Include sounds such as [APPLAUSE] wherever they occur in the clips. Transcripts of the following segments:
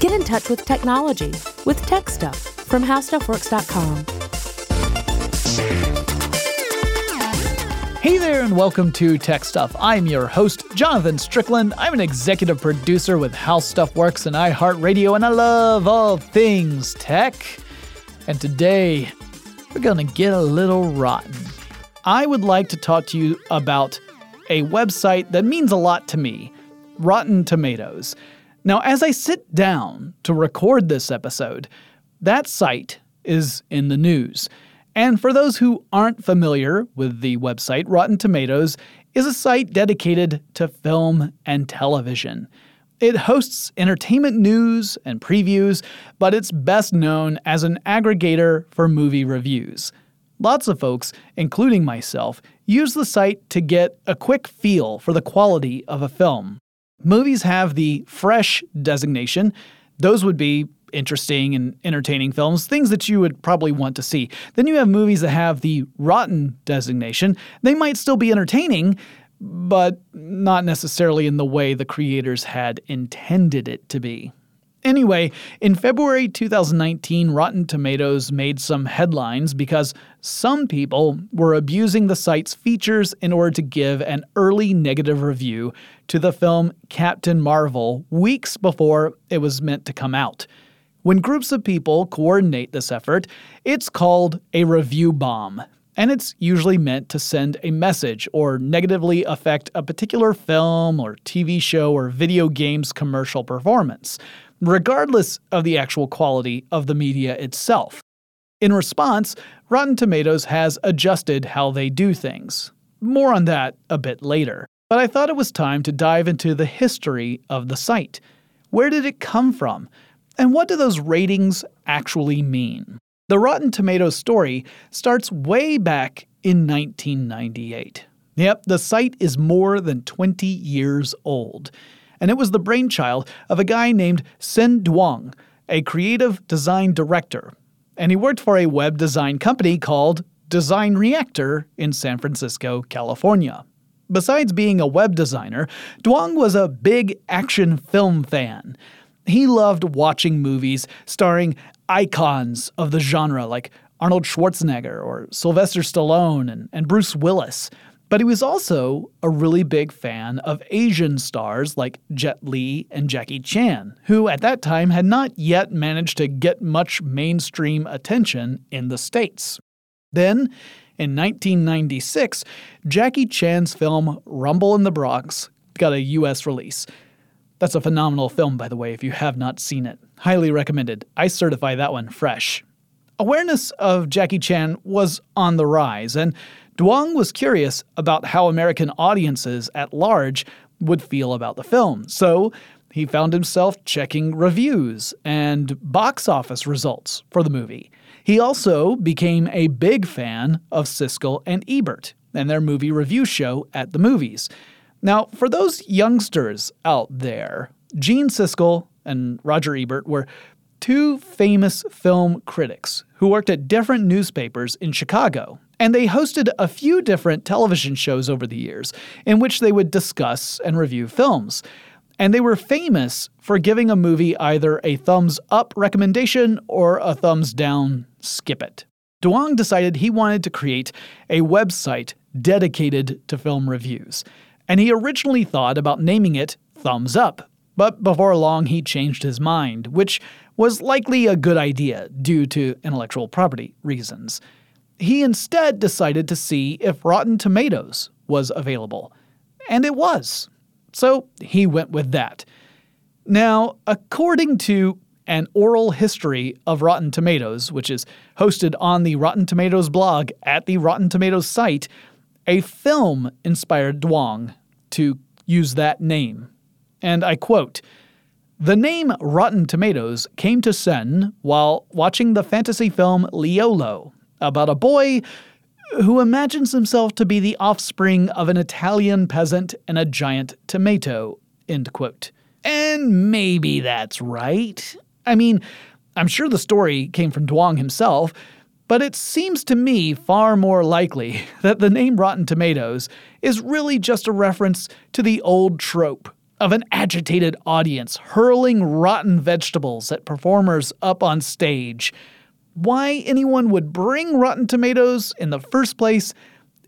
Get in touch with technology with Tech Stuff from HowStuffWorks.com. Hey there, and welcome to Tech Stuff. I'm your host, Jonathan Strickland. I'm an executive producer with How Stuff Works and iHeartRadio, and I love all things tech. And today, we're gonna get a little rotten. I would like to talk to you about a website that means a lot to me Rotten Tomatoes. Now, as I sit down to record this episode, that site is in the news. And for those who aren't familiar with the website, Rotten Tomatoes is a site dedicated to film and television. It hosts entertainment news and previews, but it's best known as an aggregator for movie reviews. Lots of folks, including myself, use the site to get a quick feel for the quality of a film. Movies have the fresh designation. Those would be interesting and entertaining films, things that you would probably want to see. Then you have movies that have the rotten designation. They might still be entertaining, but not necessarily in the way the creators had intended it to be. Anyway, in February 2019, Rotten Tomatoes made some headlines because some people were abusing the site's features in order to give an early negative review to the film Captain Marvel weeks before it was meant to come out. When groups of people coordinate this effort, it's called a review bomb, and it's usually meant to send a message or negatively affect a particular film or TV show or video games commercial performance regardless of the actual quality of the media itself. In response, Rotten Tomatoes has adjusted how they do things. More on that a bit later. But I thought it was time to dive into the history of the site. Where did it come from? And what do those ratings actually mean? The Rotten Tomatoes story starts way back in 1998. Yep, the site is more than 20 years old and it was the brainchild of a guy named Senh Duong, a creative design director. And he worked for a web design company called Design Reactor in San Francisco, California. Besides being a web designer, Duong was a big action film fan. He loved watching movies starring icons of the genre like Arnold Schwarzenegger or Sylvester Stallone and, and Bruce Willis. But he was also a really big fan of Asian stars like Jet Li and Jackie Chan, who at that time had not yet managed to get much mainstream attention in the States. Then, in 1996, Jackie Chan's film Rumble in the Bronx got a US release. That's a phenomenal film, by the way, if you have not seen it. Highly recommended. I certify that one fresh. Awareness of Jackie Chan was on the rise, and Duong was curious about how American audiences at large would feel about the film, so he found himself checking reviews and box office results for the movie. He also became a big fan of Siskel and Ebert and their movie review show at the movies. Now, for those youngsters out there, Gene Siskel and Roger Ebert were two famous film critics who worked at different newspapers in Chicago and they hosted a few different television shows over the years in which they would discuss and review films. And they were famous for giving a movie either a thumbs up recommendation or a thumbs down skip it. Duong decided he wanted to create a website dedicated to film reviews. And he originally thought about naming it Thumbs Up, but before long he changed his mind, which was likely a good idea due to intellectual property reasons he instead decided to see if Rotten Tomatoes was available. And it was. So he went with that. Now, according to an oral history of Rotten Tomatoes, which is hosted on the Rotten Tomatoes blog at the Rotten Tomatoes site, a film inspired Duong to use that name. And I quote The name Rotten Tomatoes came to Senh while watching the fantasy film Léolo about a boy who imagines himself to be the offspring of an Italian peasant and a giant tomato. End quote. And maybe that's right. I mean, I'm sure the story came from Duong himself, but it seems to me far more likely [LAUGHS] that the name Rotten Tomatoes is really just a reference to the old trope of an agitated audience hurling rotten vegetables at performers up on stage. Why anyone would bring Rotten Tomatoes in the first place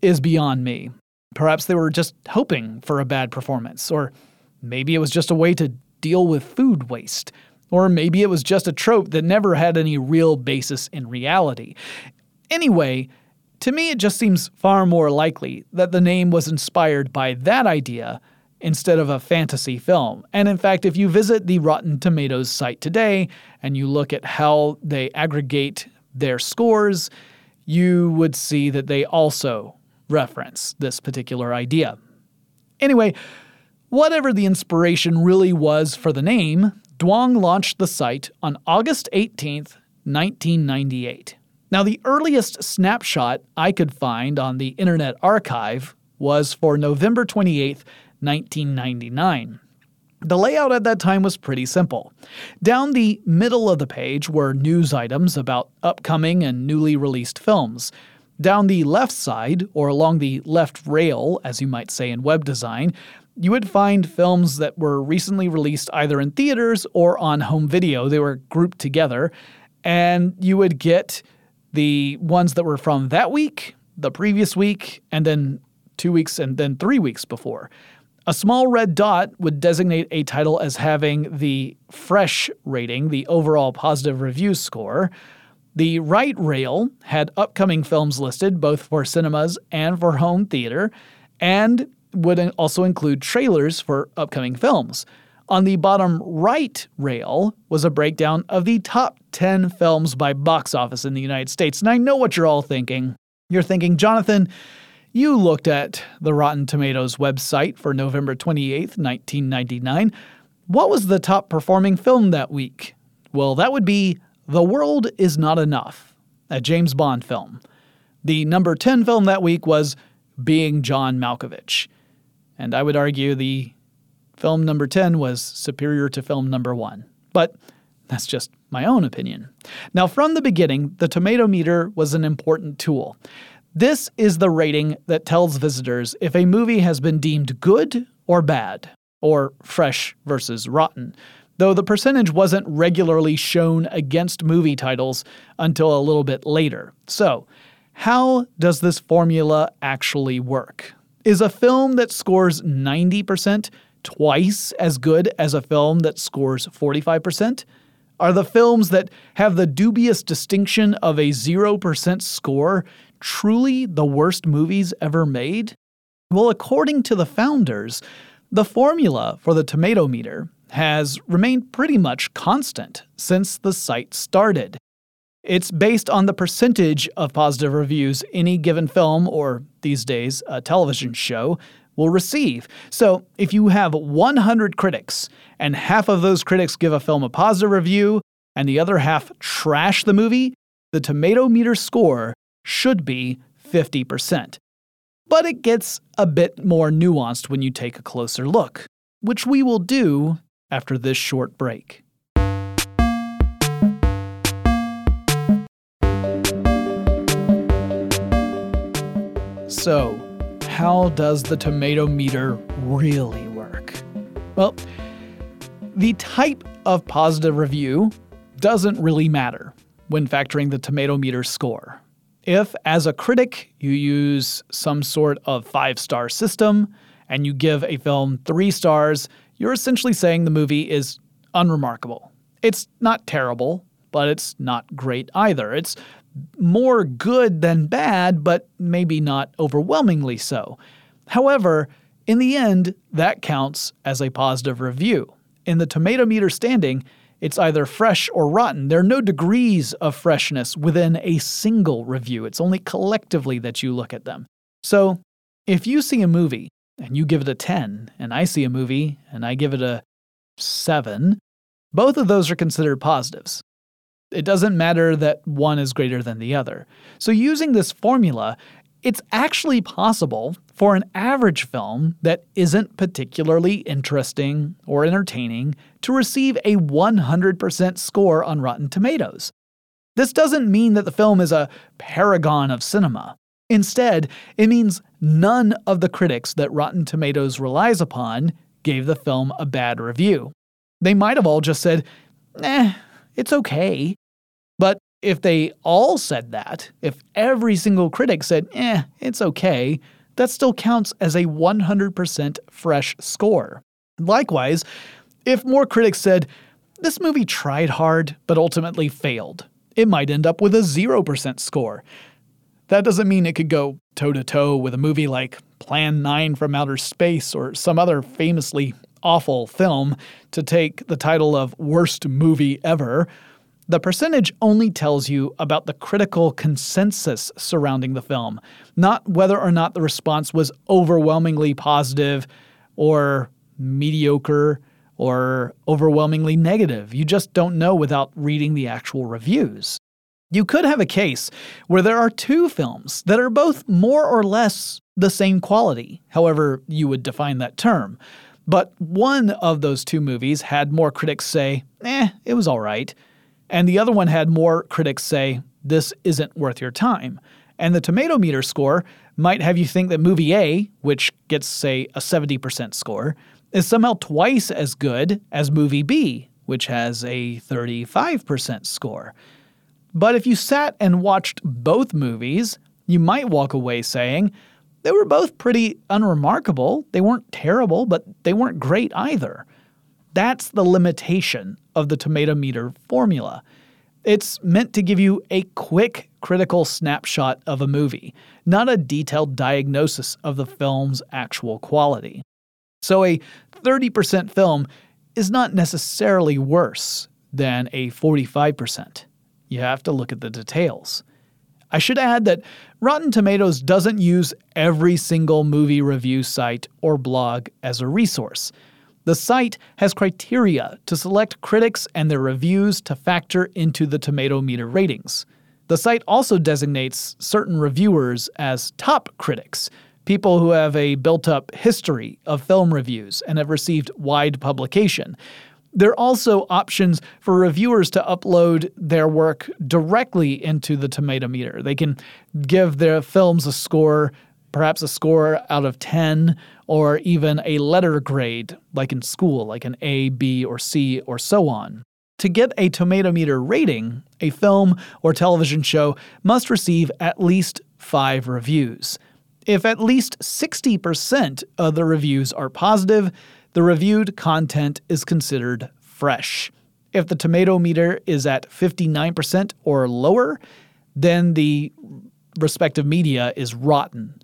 is beyond me. Perhaps they were just hoping for a bad performance, or maybe it was just a way to deal with food waste. Or maybe it was just a trope that never had any real basis in reality. Anyway, to me, it just seems far more likely that the name was inspired by that idea instead of a fantasy film. And in fact, if you visit the Rotten Tomatoes site today and you look at how they aggregate their scores, you would see that they also reference this particular idea. Anyway, whatever the inspiration really was for the name, Duong launched the site on August 18, 1998. Now, the earliest snapshot I could find on the Internet Archive was for November 28, 1999. The layout at that time was pretty simple. Down the middle of the page were news items about upcoming and newly released films. Down the left side, or along the left rail, as you might say in web design, you would find films that were recently released either in theaters or on home video. They were grouped together, and you would get the ones that were from that week, the previous week, and then two weeks and then three weeks before. A small red dot would designate a title as having the fresh rating, the overall positive review score. The right rail had upcoming films listed both for cinemas and for home theater, and would also include trailers for upcoming films. On the bottom right rail was a breakdown of the top 10 films by box office in the United States. And I know what you're all thinking. You're thinking, Jonathan, you looked at the Rotten Tomatoes website for November 28, 1999. What was the top performing film that week? Well, that would be The World Is Not Enough, a James Bond film. The number 10 film that week was Being John Malkovich. And I would argue the film number 10 was superior to film number 1. But that's just my own opinion. Now, from the beginning, the tomato meter was an important tool. This is the rating that tells visitors if a movie has been deemed good or bad, or fresh versus rotten, though the percentage wasn't regularly shown against movie titles until a little bit later. So, how does this formula actually work? Is a film that scores 90% twice as good as a film that scores 45%? Are the films that have the dubious distinction of a 0% score truly the worst movies ever made? Well, according to the founders, the formula for the tomato meter has remained pretty much constant since the site started. It's based on the percentage of positive reviews any given film, or these days, a television show, will receive. So if you have 100 critics and half of those critics give a film a positive review and the other half trash the movie, the tomato meter score should be 50%. But it gets a bit more nuanced when you take a closer look, which we will do after this short break. So, how does the tomato meter really work? Well, the type of positive review doesn't really matter when factoring the tomato meter score. If, as a critic, you use some sort of five star system and you give a film three stars, you're essentially saying the movie is unremarkable. It's not terrible, but it's not great either. It's more good than bad, but maybe not overwhelmingly so. However, in the end, that counts as a positive review. In the tomato meter standing, it's either fresh or rotten. There are no degrees of freshness within a single review. It's only collectively that you look at them. So, if you see a movie and you give it a 10, and I see a movie and I give it a 7, both of those are considered positives. It doesn't matter that one is greater than the other. So, using this formula, it's actually possible for an average film that isn't particularly interesting or entertaining to receive a 100% score on Rotten Tomatoes. This doesn't mean that the film is a paragon of cinema. Instead, it means none of the critics that Rotten Tomatoes relies upon gave the film a bad review. They might have all just said, eh, it's okay. If they all said that, if every single critic said, eh, it's okay, that still counts as a 100% fresh score. Likewise, if more critics said, this movie tried hard but ultimately failed, it might end up with a 0% score. That doesn't mean it could go toe to toe with a movie like Plan 9 from Outer Space or some other famously awful film to take the title of Worst Movie Ever. The percentage only tells you about the critical consensus surrounding the film, not whether or not the response was overwhelmingly positive or mediocre or overwhelmingly negative. You just don't know without reading the actual reviews. You could have a case where there are two films that are both more or less the same quality, however you would define that term. But one of those two movies had more critics say, eh, it was alright, and the other one had more critics say, this isn't worth your time. And the tomato meter score might have you think that movie A, which gets, say, a 70% score, is somehow twice as good as movie B, which has a 35% score. But if you sat and watched both movies, you might walk away saying, they were both pretty unremarkable. They weren't terrible, but they weren't great either. That's the limitation of the tomato meter formula. It's meant to give you a quick critical snapshot of a movie, not a detailed diagnosis of the film's actual quality. So a 30% film is not necessarily worse than a 45%. You have to look at the details. I should add that Rotten Tomatoes doesn't use every single movie review site or blog as a resource. The site has criteria to select critics and their reviews to factor into the tomato meter ratings. The site also designates certain reviewers as top critics, people who have a built up history of film reviews and have received wide publication, there are also options for reviewers to upload their work directly into the tomato meter. They can give their films a score, perhaps a score out of 10, or even a letter grade, like in school, like an A, B, or C, or so on. To get a tomato meter rating, a film or television show must receive at least five reviews. If at least 60% of the reviews are positive, the reviewed content is considered fresh. If the tomato meter is at 59% or lower, then the respective media is rotten.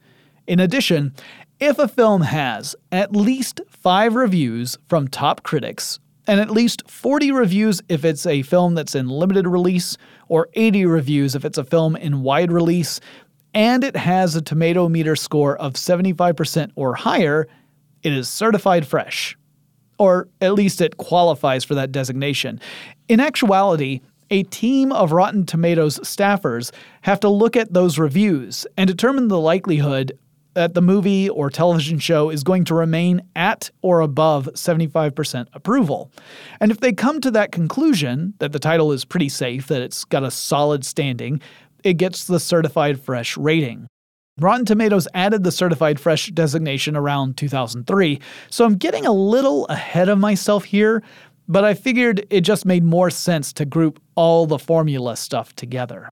In addition, if a film has at least five reviews from top critics, and at least 40 reviews if it's a film that's in limited release, or 80 reviews if it's a film in wide release, and it has a tomato meter score of 75% or higher, it is certified fresh. Or at least it qualifies for that designation. In actuality, a team of Rotten Tomatoes staffers have to look at those reviews and determine the likelihood that the movie or television show is going to remain at or above 75% approval. And if they come to that conclusion, that the title is pretty safe, that it's got a solid standing, it gets the certified fresh rating. Rotten Tomatoes added the certified fresh designation around 2003, so I'm getting a little ahead of myself here, but I figured it just made more sense to group all the formula stuff together.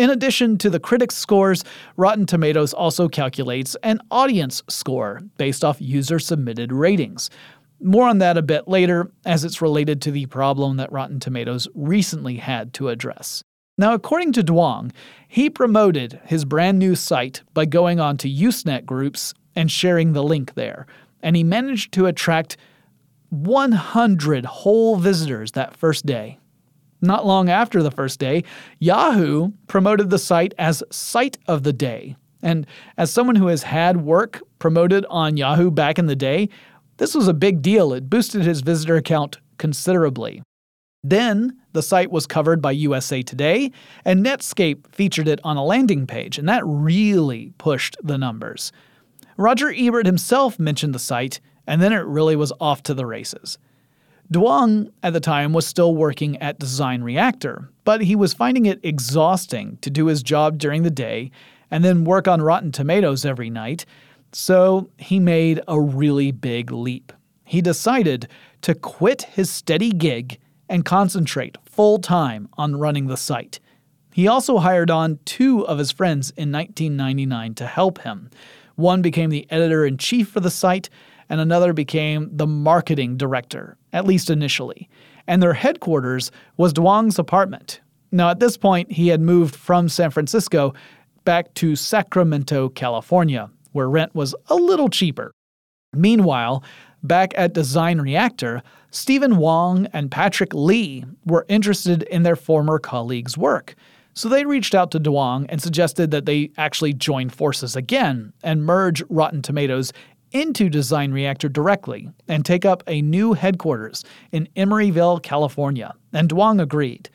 In addition to the critics' scores, Rotten Tomatoes also calculates an audience score based off user submitted ratings. More on that a bit later, as it's related to the problem that Rotten Tomatoes recently had to address. Now, according to Duong, he promoted his brand new site by going on to Usenet groups and sharing the link there, and he managed to attract 100 whole visitors that first day. Not long after the first day, Yahoo promoted the site as Site of the Day. And as someone who has had work promoted on Yahoo back in the day, this was a big deal. It boosted his visitor count considerably. Then the site was covered by USA Today, and Netscape featured it on a landing page, and that really pushed the numbers. Roger Ebert himself mentioned the site, and then it really was off to the races. Duong at the time was still working at Design Reactor, but he was finding it exhausting to do his job during the day and then work on Rotten Tomatoes every night, so he made a really big leap. he decided to quit his steady gig and concentrate full time on running the site. He also hired on two of his friends in 1999 to help him. One became the editor in chief for the site, and another became the marketing director, at least initially. And their headquarters was Duong's apartment. Now, at this point, he had moved from San Francisco back to Sacramento, California, where rent was a little cheaper. Meanwhile, back at Design Reactor, Stephen Wong and Patrick Lee were interested in their former colleague's work. So they reached out to Duong and suggested that they actually join forces again and merge Rotten Tomatoes into Design Reactor directly and take up a new headquarters in Emeryville, California. And Duong agreed.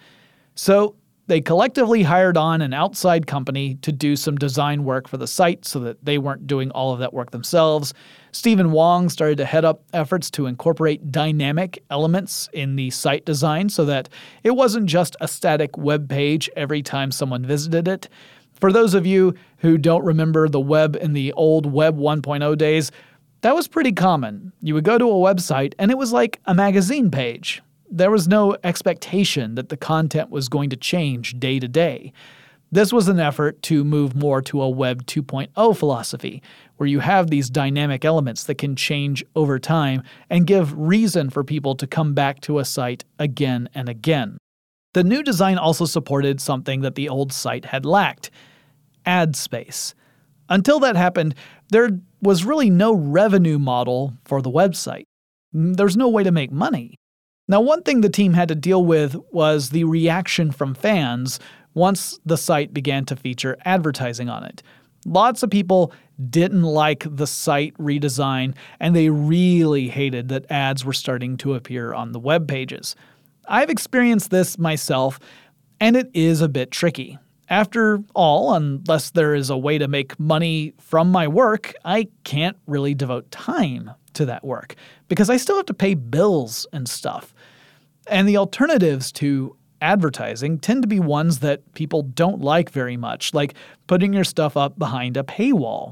So they collectively hired on an outside company to do some design work for the site so that they weren't doing all of that work themselves. Stephen Wong started to head up efforts to incorporate dynamic elements in the site design so that it wasn't just a static web page every time someone visited it. For those of you who don't remember the web in the old Web 1.0 days, that was pretty common. You would go to a website and it was like a magazine page. There was no expectation that the content was going to change day to day. This was an effort to move more to a Web 2.0 philosophy, where you have these dynamic elements that can change over time and give reason for people to come back to a site again and again. The new design also supported something that the old site had lacked ad space. Until that happened, there was really no revenue model for the website. Mm, there's no way to make money. Now, one thing the team had to deal with was the reaction from fans once the site began to feature advertising on it. Lots of people didn't like the site redesign, and they really hated that ads were starting to appear on the web pages. I've experienced this myself, and it is a bit tricky. After all, unless there is a way to make money from my work, I can't really devote time to that work because I still have to pay bills and stuff. And the alternatives to advertising tend to be ones that people don't like very much, like putting your stuff up behind a paywall.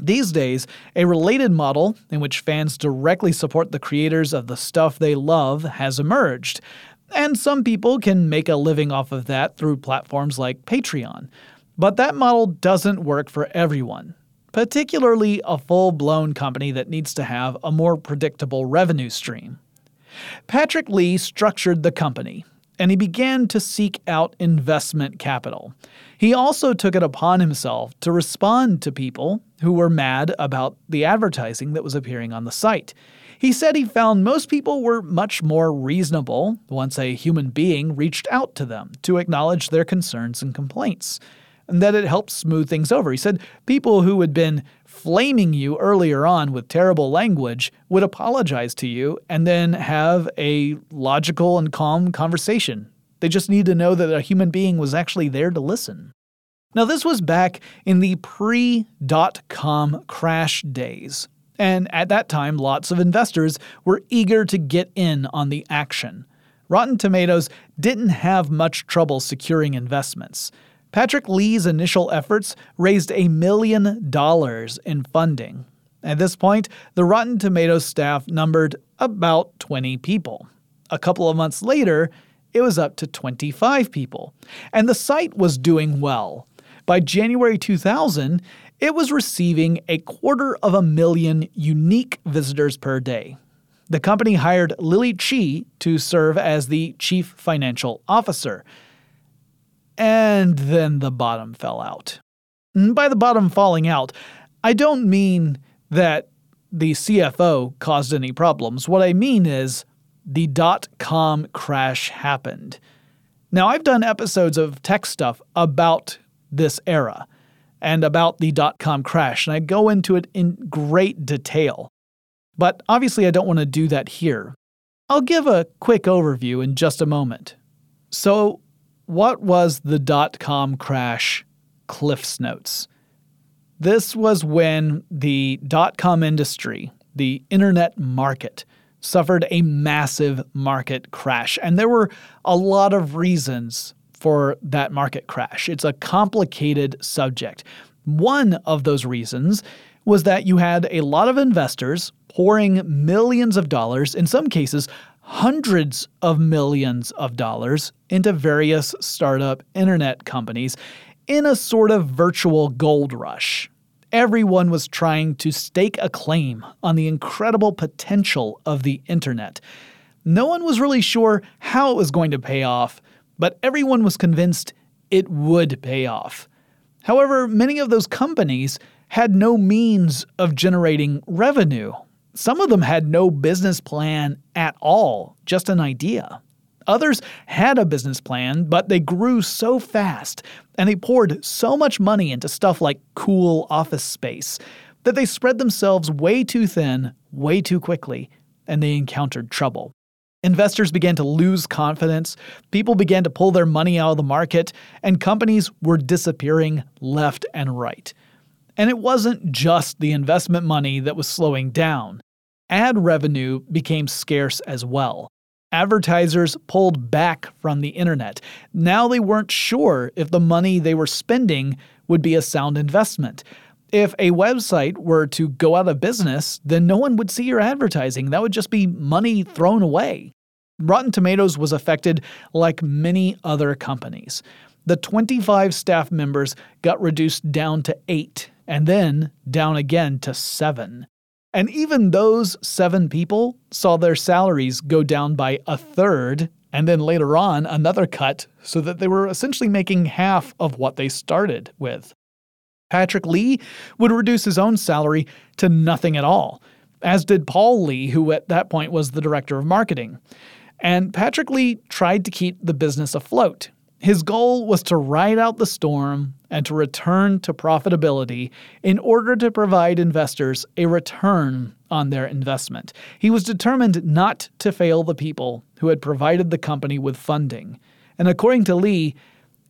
These days, a related model in which fans directly support the creators of the stuff they love has emerged. And some people can make a living off of that through platforms like Patreon. But that model doesn't work for everyone, particularly a full blown company that needs to have a more predictable revenue stream. Patrick Lee structured the company, and he began to seek out investment capital. He also took it upon himself to respond to people who were mad about the advertising that was appearing on the site. He said he found most people were much more reasonable once a human being reached out to them to acknowledge their concerns and complaints, and that it helped smooth things over. He said people who had been flaming you earlier on with terrible language would apologize to you and then have a logical and calm conversation. They just need to know that a human being was actually there to listen. Now, this was back in the pre dot com crash days. And at that time, lots of investors were eager to get in on the action. Rotten Tomatoes didn't have much trouble securing investments. Patrick Lee's initial efforts raised a million dollars in funding. At this point, the Rotten Tomatoes staff numbered about 20 people. A couple of months later, it was up to 25 people, and the site was doing well. By January 2000, it was receiving a quarter of a million unique visitors per day. The company hired Lily Chi to serve as the chief financial officer and then the bottom fell out. And by the bottom falling out, I don't mean that the CFO caused any problems. What I mean is the dot com crash happened. Now, I've done episodes of tech stuff about this era and about the dot com crash, and I go into it in great detail. But obviously, I don't want to do that here. I'll give a quick overview in just a moment. So, what was the dot com crash Cliff's Notes? This was when the dot com industry, the internet market, suffered a massive market crash. And there were a lot of reasons for that market crash. It's a complicated subject. One of those reasons was that you had a lot of investors pouring millions of dollars, in some cases, hundreds of millions of dollars, into various startup internet companies in a sort of virtual gold rush. Everyone was trying to stake a claim on the incredible potential of the internet. No one was really sure how it was going to pay off, but everyone was convinced it would pay off. However, many of those companies had no means of generating revenue. Some of them had no business plan at all, just an idea. Others had a business plan, but they grew so fast and they poured so much money into stuff like cool office space that they spread themselves way too thin, way too quickly, and they encountered trouble. Investors began to lose confidence, people began to pull their money out of the market, and companies were disappearing left and right. And it wasn't just the investment money that was slowing down. Ad revenue became scarce as well. Advertisers pulled back from the internet. Now they weren't sure if the money they were spending would be a sound investment. If a website were to go out of business, then no one would see your advertising. That would just be money thrown away. Rotten Tomatoes was affected like many other companies. The 25 staff members got reduced down to eight, and then down again to seven. And even those seven people saw their salaries go down by a third, and then later on, another cut, so that they were essentially making half of what they started with. Patrick Lee would reduce his own salary to nothing at all, as did Paul Lee, who at that point was the director of marketing. And Patrick Lee tried to keep the business afloat. His goal was to ride out the storm and to return to profitability in order to provide investors a return on their investment. He was determined not to fail the people who had provided the company with funding. And according to Lee,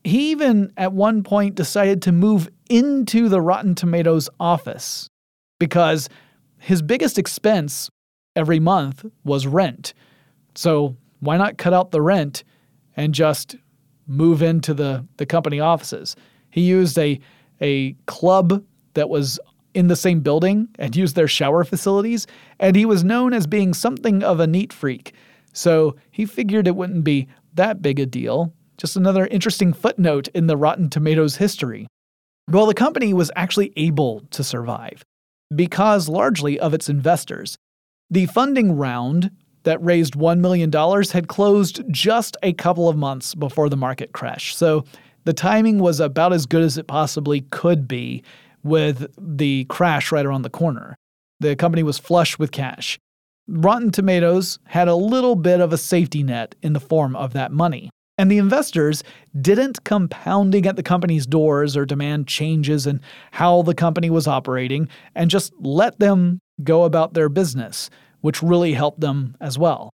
he even at one point decided to move into the Rotten Tomatoes office because his biggest expense every month was rent. So why not cut out the rent and just move into the, the company offices? He used a, a club that was in the same building and used their shower facilities, and he was known as being something of a neat freak. So he figured it wouldn't be that big a deal. Just another interesting footnote in the Rotten Tomatoes history. Well, the company was actually able to survive because largely of its investors. The funding round that raised $1 million had closed just a couple of months before the market crash. So the timing was about as good as it possibly could be with the crash right around the corner. The company was flush with cash. Rotten Tomatoes had a little bit of a safety net in the form of that money. And the investors didn't come pounding at the company's doors or demand changes in how the company was operating and just let them go about their business, which really helped them as well.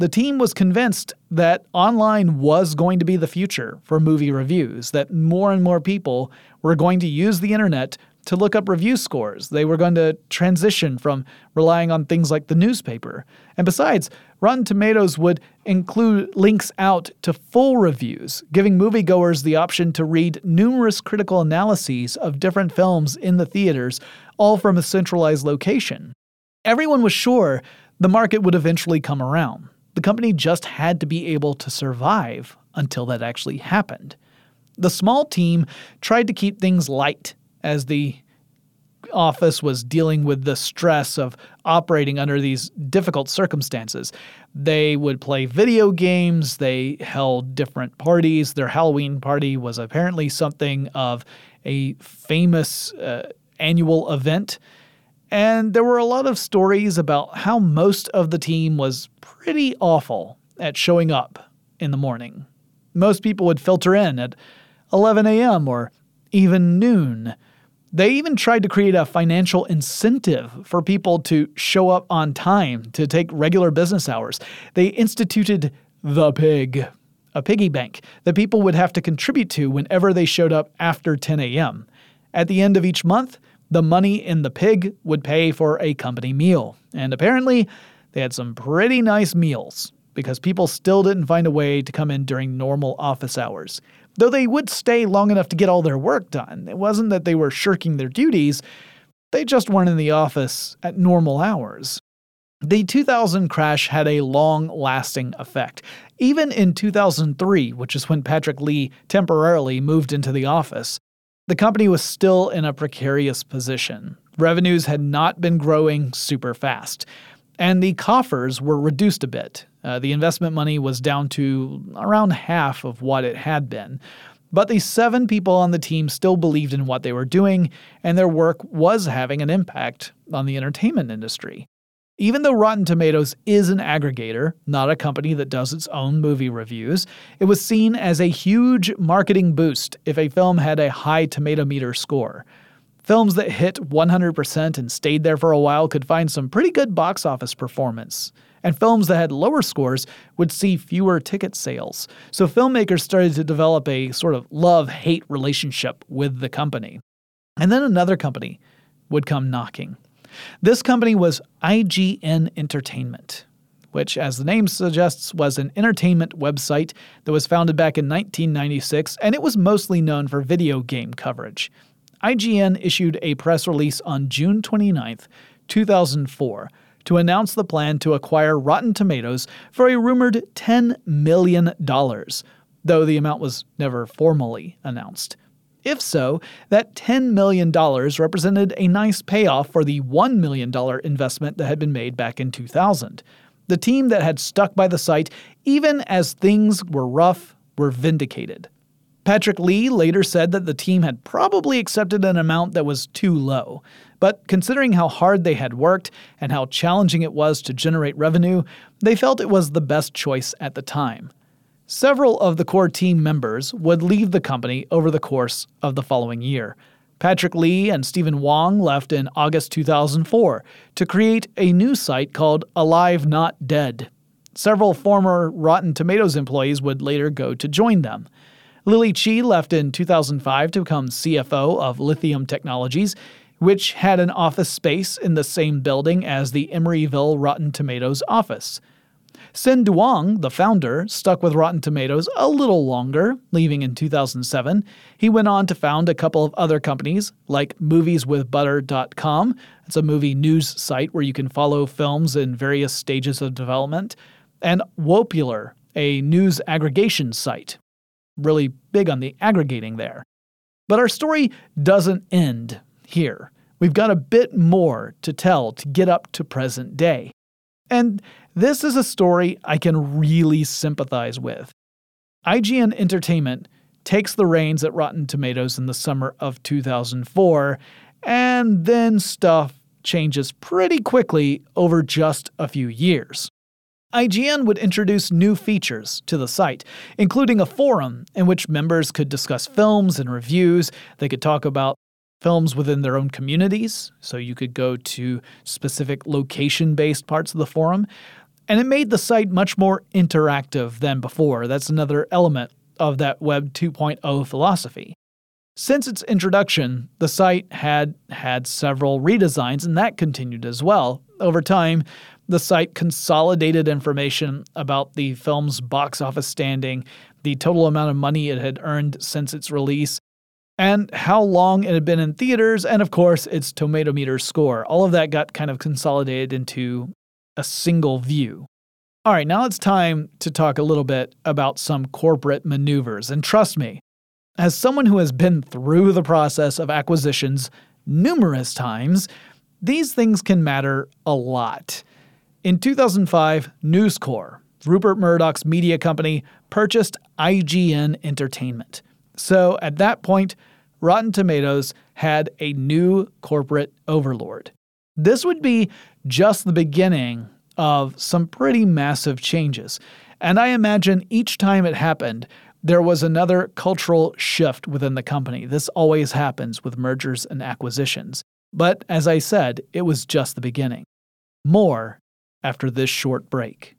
The team was convinced that online was going to be the future for movie reviews, that more and more people were going to use the internet to look up review scores. They were going to transition from relying on things like the newspaper. And besides, Rotten Tomatoes would include links out to full reviews, giving moviegoers the option to read numerous critical analyses of different films in the theaters, all from a centralized location. Everyone was sure the market would eventually come around. The company just had to be able to survive until that actually happened. The small team tried to keep things light as the office was dealing with the stress of operating under these difficult circumstances. They would play video games, they held different parties. Their Halloween party was apparently something of a famous uh, annual event. And there were a lot of stories about how most of the team was pretty awful at showing up in the morning. Most people would filter in at 11 a.m. or even noon. They even tried to create a financial incentive for people to show up on time to take regular business hours. They instituted the pig, a piggy bank that people would have to contribute to whenever they showed up after 10 a.m. At the end of each month, the money in the pig would pay for a company meal. And apparently, they had some pretty nice meals because people still didn't find a way to come in during normal office hours. Though they would stay long enough to get all their work done. It wasn't that they were shirking their duties, they just weren't in the office at normal hours. The 2000 crash had a long lasting effect. Even in 2003, which is when Patrick Lee temporarily moved into the office, the company was still in a precarious position. Revenues had not been growing super fast, and the coffers were reduced a bit. Uh, the investment money was down to around half of what it had been. But the seven people on the team still believed in what they were doing, and their work was having an impact on the entertainment industry. Even though Rotten Tomatoes is an aggregator, not a company that does its own movie reviews, it was seen as a huge marketing boost if a film had a high tomato meter score. Films that hit 100% and stayed there for a while could find some pretty good box office performance. And films that had lower scores would see fewer ticket sales. So filmmakers started to develop a sort of love hate relationship with the company. And then another company would come knocking. This company was IGN Entertainment, which, as the name suggests, was an entertainment website that was founded back in 1996, and it was mostly known for video game coverage. IGN issued a press release on June 29, 2004, to announce the plan to acquire Rotten Tomatoes for a rumored $10 million, though the amount was never formally announced. If so, that $10 million represented a nice payoff for the $1 million investment that had been made back in 2000. The team that had stuck by the site, even as things were rough, were vindicated. Patrick Lee later said that the team had probably accepted an amount that was too low, but considering how hard they had worked and how challenging it was to generate revenue, they felt it was the best choice at the time. Several of the core team members would leave the company over the course of the following year. Patrick Lee and Stephen Wong left in August 2004 to create a new site called Alive Not Dead. Several former Rotten Tomatoes employees would later go to join them. Lily Chi left in 2005 to become CFO of Lithium Technologies, which had an office space in the same building as the Emeryville Rotten Tomatoes office. Senh Duong, the founder, stuck with Rotten Tomatoes a little longer, leaving in 2007. He went on to found a couple of other companies, like movieswithbutter.com. It's a movie news site where you can follow films in various stages of development, and Wopular, a news aggregation site. Really big on the aggregating there. But our story doesn't end here. We've got a bit more to tell to get up to present day. And this is a story I can really sympathize with. IGN Entertainment takes the reins at Rotten Tomatoes in the summer of 2004, and then stuff changes pretty quickly over just a few years. IGN would introduce new features to the site, including a forum in which members could discuss films and reviews. They could talk about films within their own communities, so you could go to specific location based parts of the forum. And it made the site much more interactive than before. That's another element of that Web 2.0 philosophy. Since its introduction, the site had had several redesigns, and that continued as well. Over time, the site consolidated information about the film's box office standing, the total amount of money it had earned since its release, and how long it had been in theaters, and of course, its tomato meter score. All of that got kind of consolidated into a single view. All right, now it's time to talk a little bit about some corporate maneuvers. And trust me, as someone who has been through the process of acquisitions numerous times, these things can matter a lot. In 2005, News Corp, Rupert Murdoch's media company, purchased IGN Entertainment. So at that point, Rotten Tomatoes had a new corporate overlord. This would be just the beginning of some pretty massive changes. And I imagine each time it happened, there was another cultural shift within the company. This always happens with mergers and acquisitions. But as I said, it was just the beginning. More after this short break.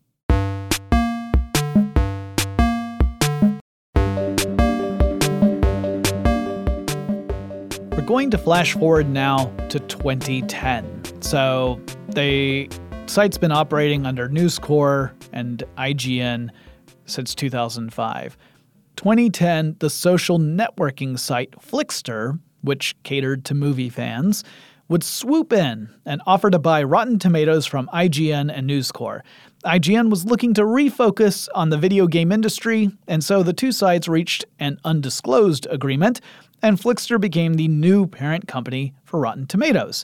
We're going to flash forward now to 2010. So the site's been operating under News Corp and IGN since 2005. 2010, the social networking site Flixster, which catered to movie fans, would swoop in and offer to buy Rotten Tomatoes from IGN and News Corp. IGN was looking to refocus on the video game industry, and so the two sides reached an undisclosed agreement, and Flixster became the new parent company for Rotten Tomatoes.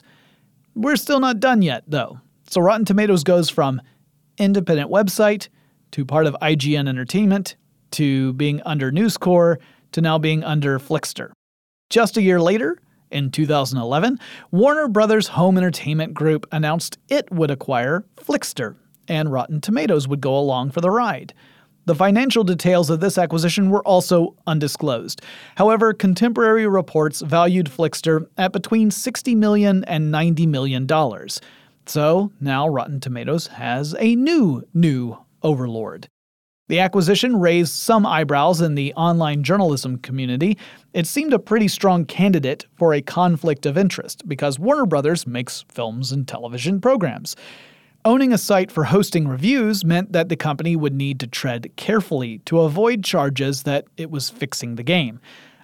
We're still not done yet, though. So Rotten Tomatoes goes from independent website to part of IGN Entertainment to being under News Corp to now being under Flixster. Just a year later, in 2011, Warner Brothers Home Entertainment Group announced it would acquire Flixster, and Rotten Tomatoes would go along for the ride. The financial details of this acquisition were also undisclosed. However, contemporary reports valued Flixster at between $60 million and $90 million. So now Rotten Tomatoes has a new, new overlord. The acquisition raised some eyebrows in the online journalism community. It seemed a pretty strong candidate for a conflict of interest because Warner Brothers makes films and television programs. Owning a site for hosting reviews meant that the company would need to tread carefully to avoid charges that it was fixing the game.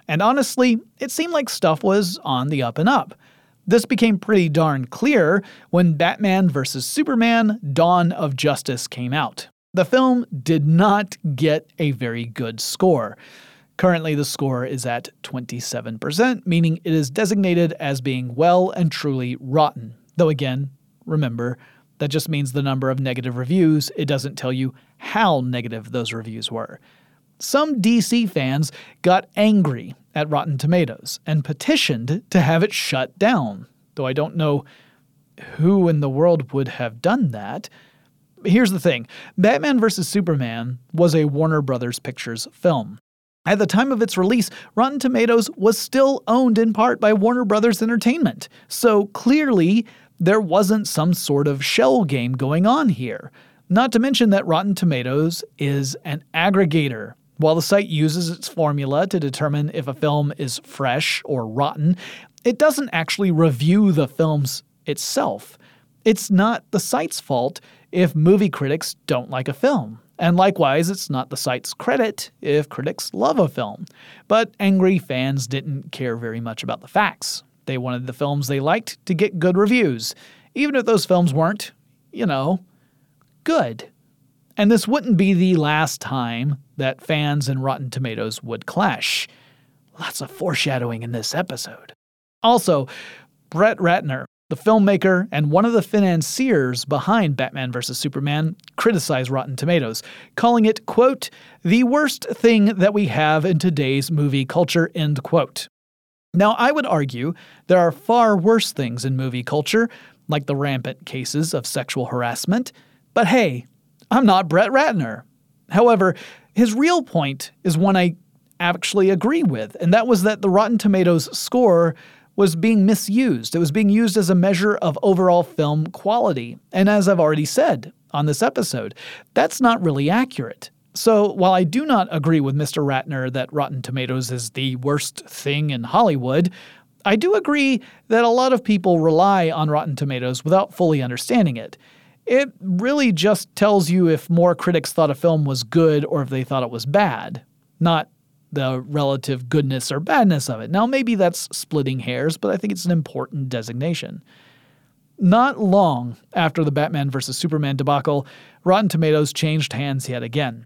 And honestly, it seemed like stuff was on the up and up. This became pretty darn clear when Batman vs. Superman Dawn of Justice came out. The film did not get a very good score. Currently, the score is at 27%, meaning it is designated as being well and truly rotten. Though, again, remember, that just means the number of negative reviews, it doesn't tell you how negative those reviews were. Some DC fans got angry at Rotten Tomatoes and petitioned to have it shut down, though I don't know who in the world would have done that here's the thing Batman vs. Superman was a Warner Brothers Pictures film. At the time of its release, Rotten Tomatoes was still owned in part by Warner Brothers Entertainment, so clearly there wasn't some sort of shell game going on here. Not to mention that Rotten Tomatoes is an aggregator. While the site uses its formula to determine if a film is fresh or rotten, it doesn't actually review the films itself. It's not the site's fault if movie critics don't like a film. And likewise, it's not the site's credit if critics love a film. But angry fans didn't care very much about the facts. They wanted the films they liked to get good reviews, even if those films weren't, you know, good. And this wouldn't be the last time that fans and Rotten Tomatoes would clash. Lots of foreshadowing in this episode. Also, Brett Ratner, the filmmaker and one of the financiers behind Batman vs. Superman criticized Rotten Tomatoes, calling it, quote, the worst thing that we have in today's movie culture, end quote. Now, I would argue there are far worse things in movie culture, like the rampant cases of sexual harassment, but hey, I'm not Brett Ratner. However, his real point is one I actually agree with, and that was that the Rotten Tomatoes score was being misused. It was being used as a measure of overall film quality. And as I've already said on this episode, that's not really accurate. So, while I do not agree with Mr. Ratner that Rotten Tomatoes is the worst thing in Hollywood, I do agree that a lot of people rely on Rotten Tomatoes without fully understanding it. It really just tells you if more critics thought a film was good or if they thought it was bad, not the relative goodness or badness of it. Now, maybe that's splitting hairs, but I think it's an important designation. Not long after the Batman vs. Superman debacle, Rotten Tomatoes changed hands yet again.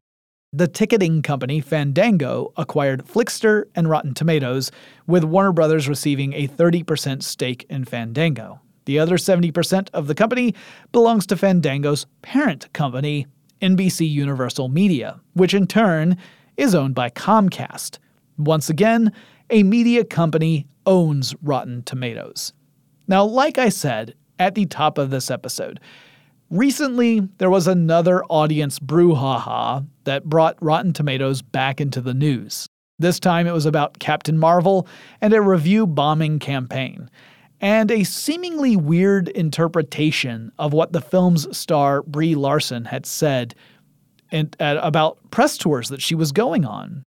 The ticketing company Fandango acquired Flixster and Rotten Tomatoes, with Warner Brothers receiving a 30% stake in Fandango. The other 70% of the company belongs to Fandango's parent company, NBC Universal Media, which in turn is owned by Comcast. Once again, a media company owns Rotten Tomatoes. Now, like I said at the top of this episode, recently there was another audience brouhaha that brought Rotten Tomatoes back into the news. This time it was about Captain Marvel and a review bombing campaign, and a seemingly weird interpretation of what the film's star Brie Larson had said and, about press tours that she was going on.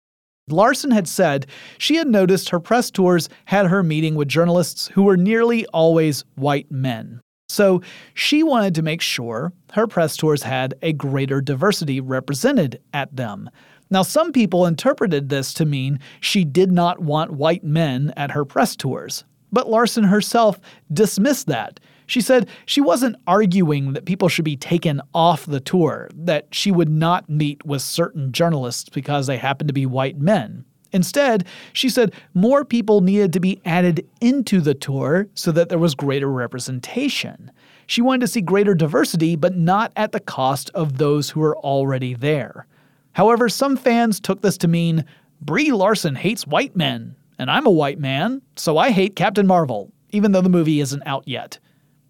Larson had said she had noticed her press tours had her meeting with journalists who were nearly always white men. So she wanted to make sure her press tours had a greater diversity represented at them. Now, some people interpreted this to mean she did not want white men at her press tours. But Larson herself dismissed that. She said she wasn't arguing that people should be taken off the tour, that she would not meet with certain journalists because they happen to be white men. Instead, she said more people needed to be added into the tour so that there was greater representation. She wanted to see greater diversity, but not at the cost of those who are already there. However, some fans took this to mean Brie Larson hates white men, and I'm a white man, so I hate Captain Marvel, even though the movie isn't out yet.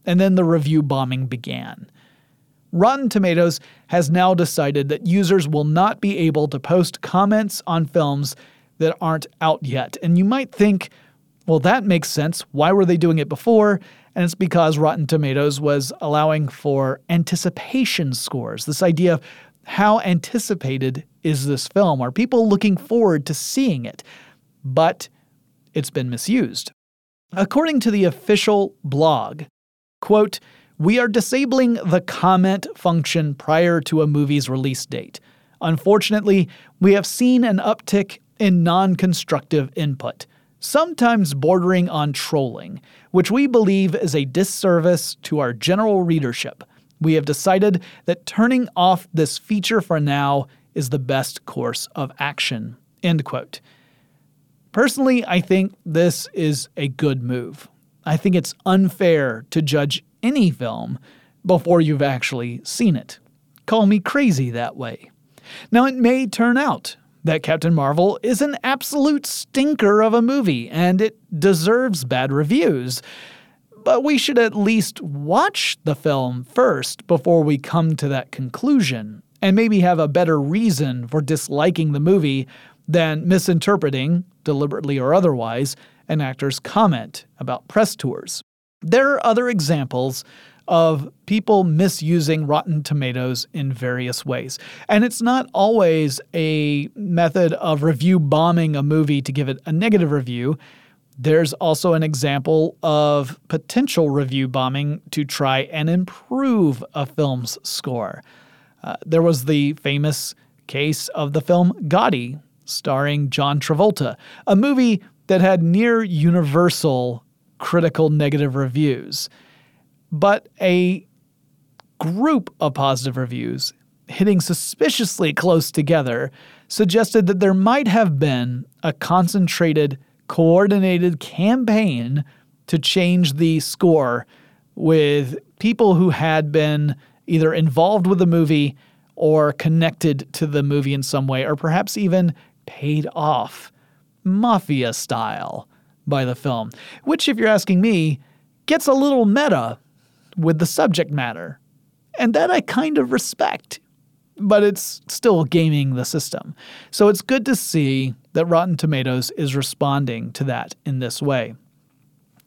And then the review bombing began. Rotten Tomatoes has now decided that users will not be able to post comments on films that aren't out yet. And you might think, well, that makes sense. Why were they doing it before? And it's because Rotten Tomatoes was allowing for anticipation scores. This idea of how anticipated is this film? Are people looking forward to seeing it? But it's been misused. According to the official blog, quote, we are disabling the comment function prior to a movie's release date. Unfortunately, we have seen an uptick in non constructive input, sometimes bordering on trolling, which we believe is a disservice to our general readership. We have decided that turning off this feature for now is the best course of action. End quote. Personally, I think this is a good move. I think it's unfair to judge any film before you've actually seen it. Call me crazy that way. Now, it may turn out that Captain Marvel is an absolute stinker of a movie and it deserves bad reviews. But we should at least watch the film first before we come to that conclusion, and maybe have a better reason for disliking the movie than misinterpreting, deliberately or otherwise, an actor's comment about press tours. There are other examples of people misusing Rotten Tomatoes in various ways. And it's not always a method of review bombing a movie to give it a negative review. There's also an example of potential review bombing to try and improve a film's score. Uh, there was the famous case of the film Gotti, starring John Travolta, a movie that had near universal critical negative reviews but a group of positive reviews hitting suspiciously close together suggested that there might have been a concentrated, coordinated campaign to change the score with people who had been either involved with the movie or connected to the movie in some way, or perhaps even paid off, mafia style, by the film. Which, if you're asking me, gets a little meta with the subject matter. And that I kind of respect, but it's still gaming the system. So it's good to see that Rotten Tomatoes is responding to that in this way.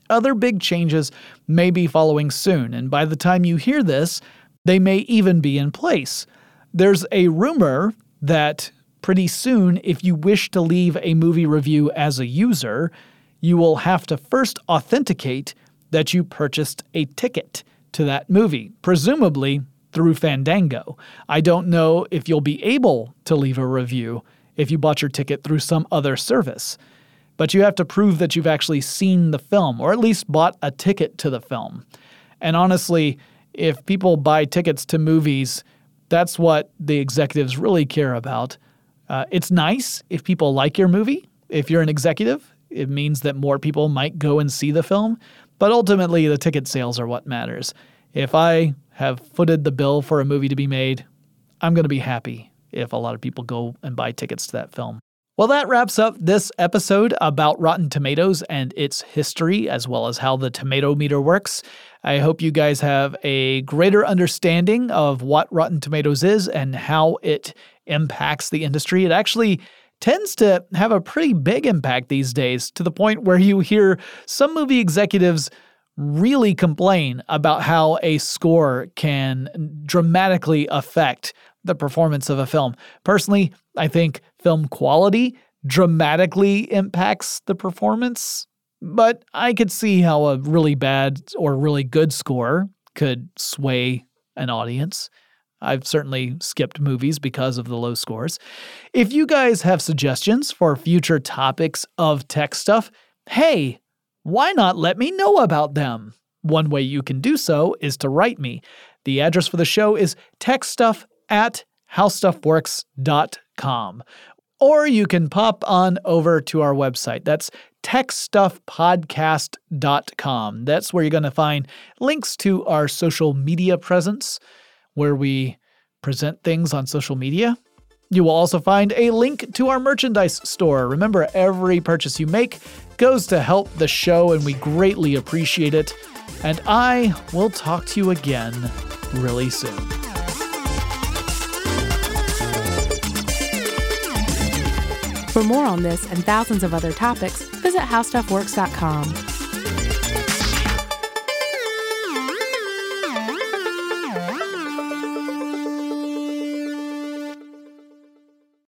Other big changes may be following soon, and by the time you hear this, they may even be in place. There's a rumor that pretty soon, if you wish to leave a movie review as a user, you will have to first authenticate that you purchased a ticket to that movie, presumably through Fandango. I don't know if you'll be able to leave a review if you bought your ticket through some other service. But you have to prove that you've actually seen the film, or at least bought a ticket to the film. And honestly, if people buy tickets to movies, that's what the executives really care about. Uh, it's nice if people like your movie. If you're an executive, it means that more people might go and see the film. But ultimately, the ticket sales are what matters. If I have footed the bill for a movie to be made, I'm going to be happy if a lot of people go and buy tickets to that film. Well, that wraps up this episode about Rotten Tomatoes and its history, as well as how the tomato meter works. I hope you guys have a greater understanding of what Rotten Tomatoes is and how it impacts the industry. It actually tends to have a pretty big impact these days to the point where you hear some movie executives really complain about how a score can dramatically affect the performance of a film. Personally, I think film quality dramatically impacts the performance, but I could see how a really bad or really good score could sway an audience. I've certainly skipped movies because of the low scores. If you guys have suggestions for future topics of tech stuff, hey, why not let me know about them? One way you can do so is to write me. The address for the show is techstuff at howstuffworks.com. Or you can pop on over to our website. That's techstuffpodcast.com. That's where you're going to find links to our social media presence, where we present things on social media. You will also find a link to our merchandise store. Remember, every purchase you make goes to help the show, and we greatly appreciate it. And I will talk to you again really soon. For more on this and thousands of other topics, visit howstuffworks.com.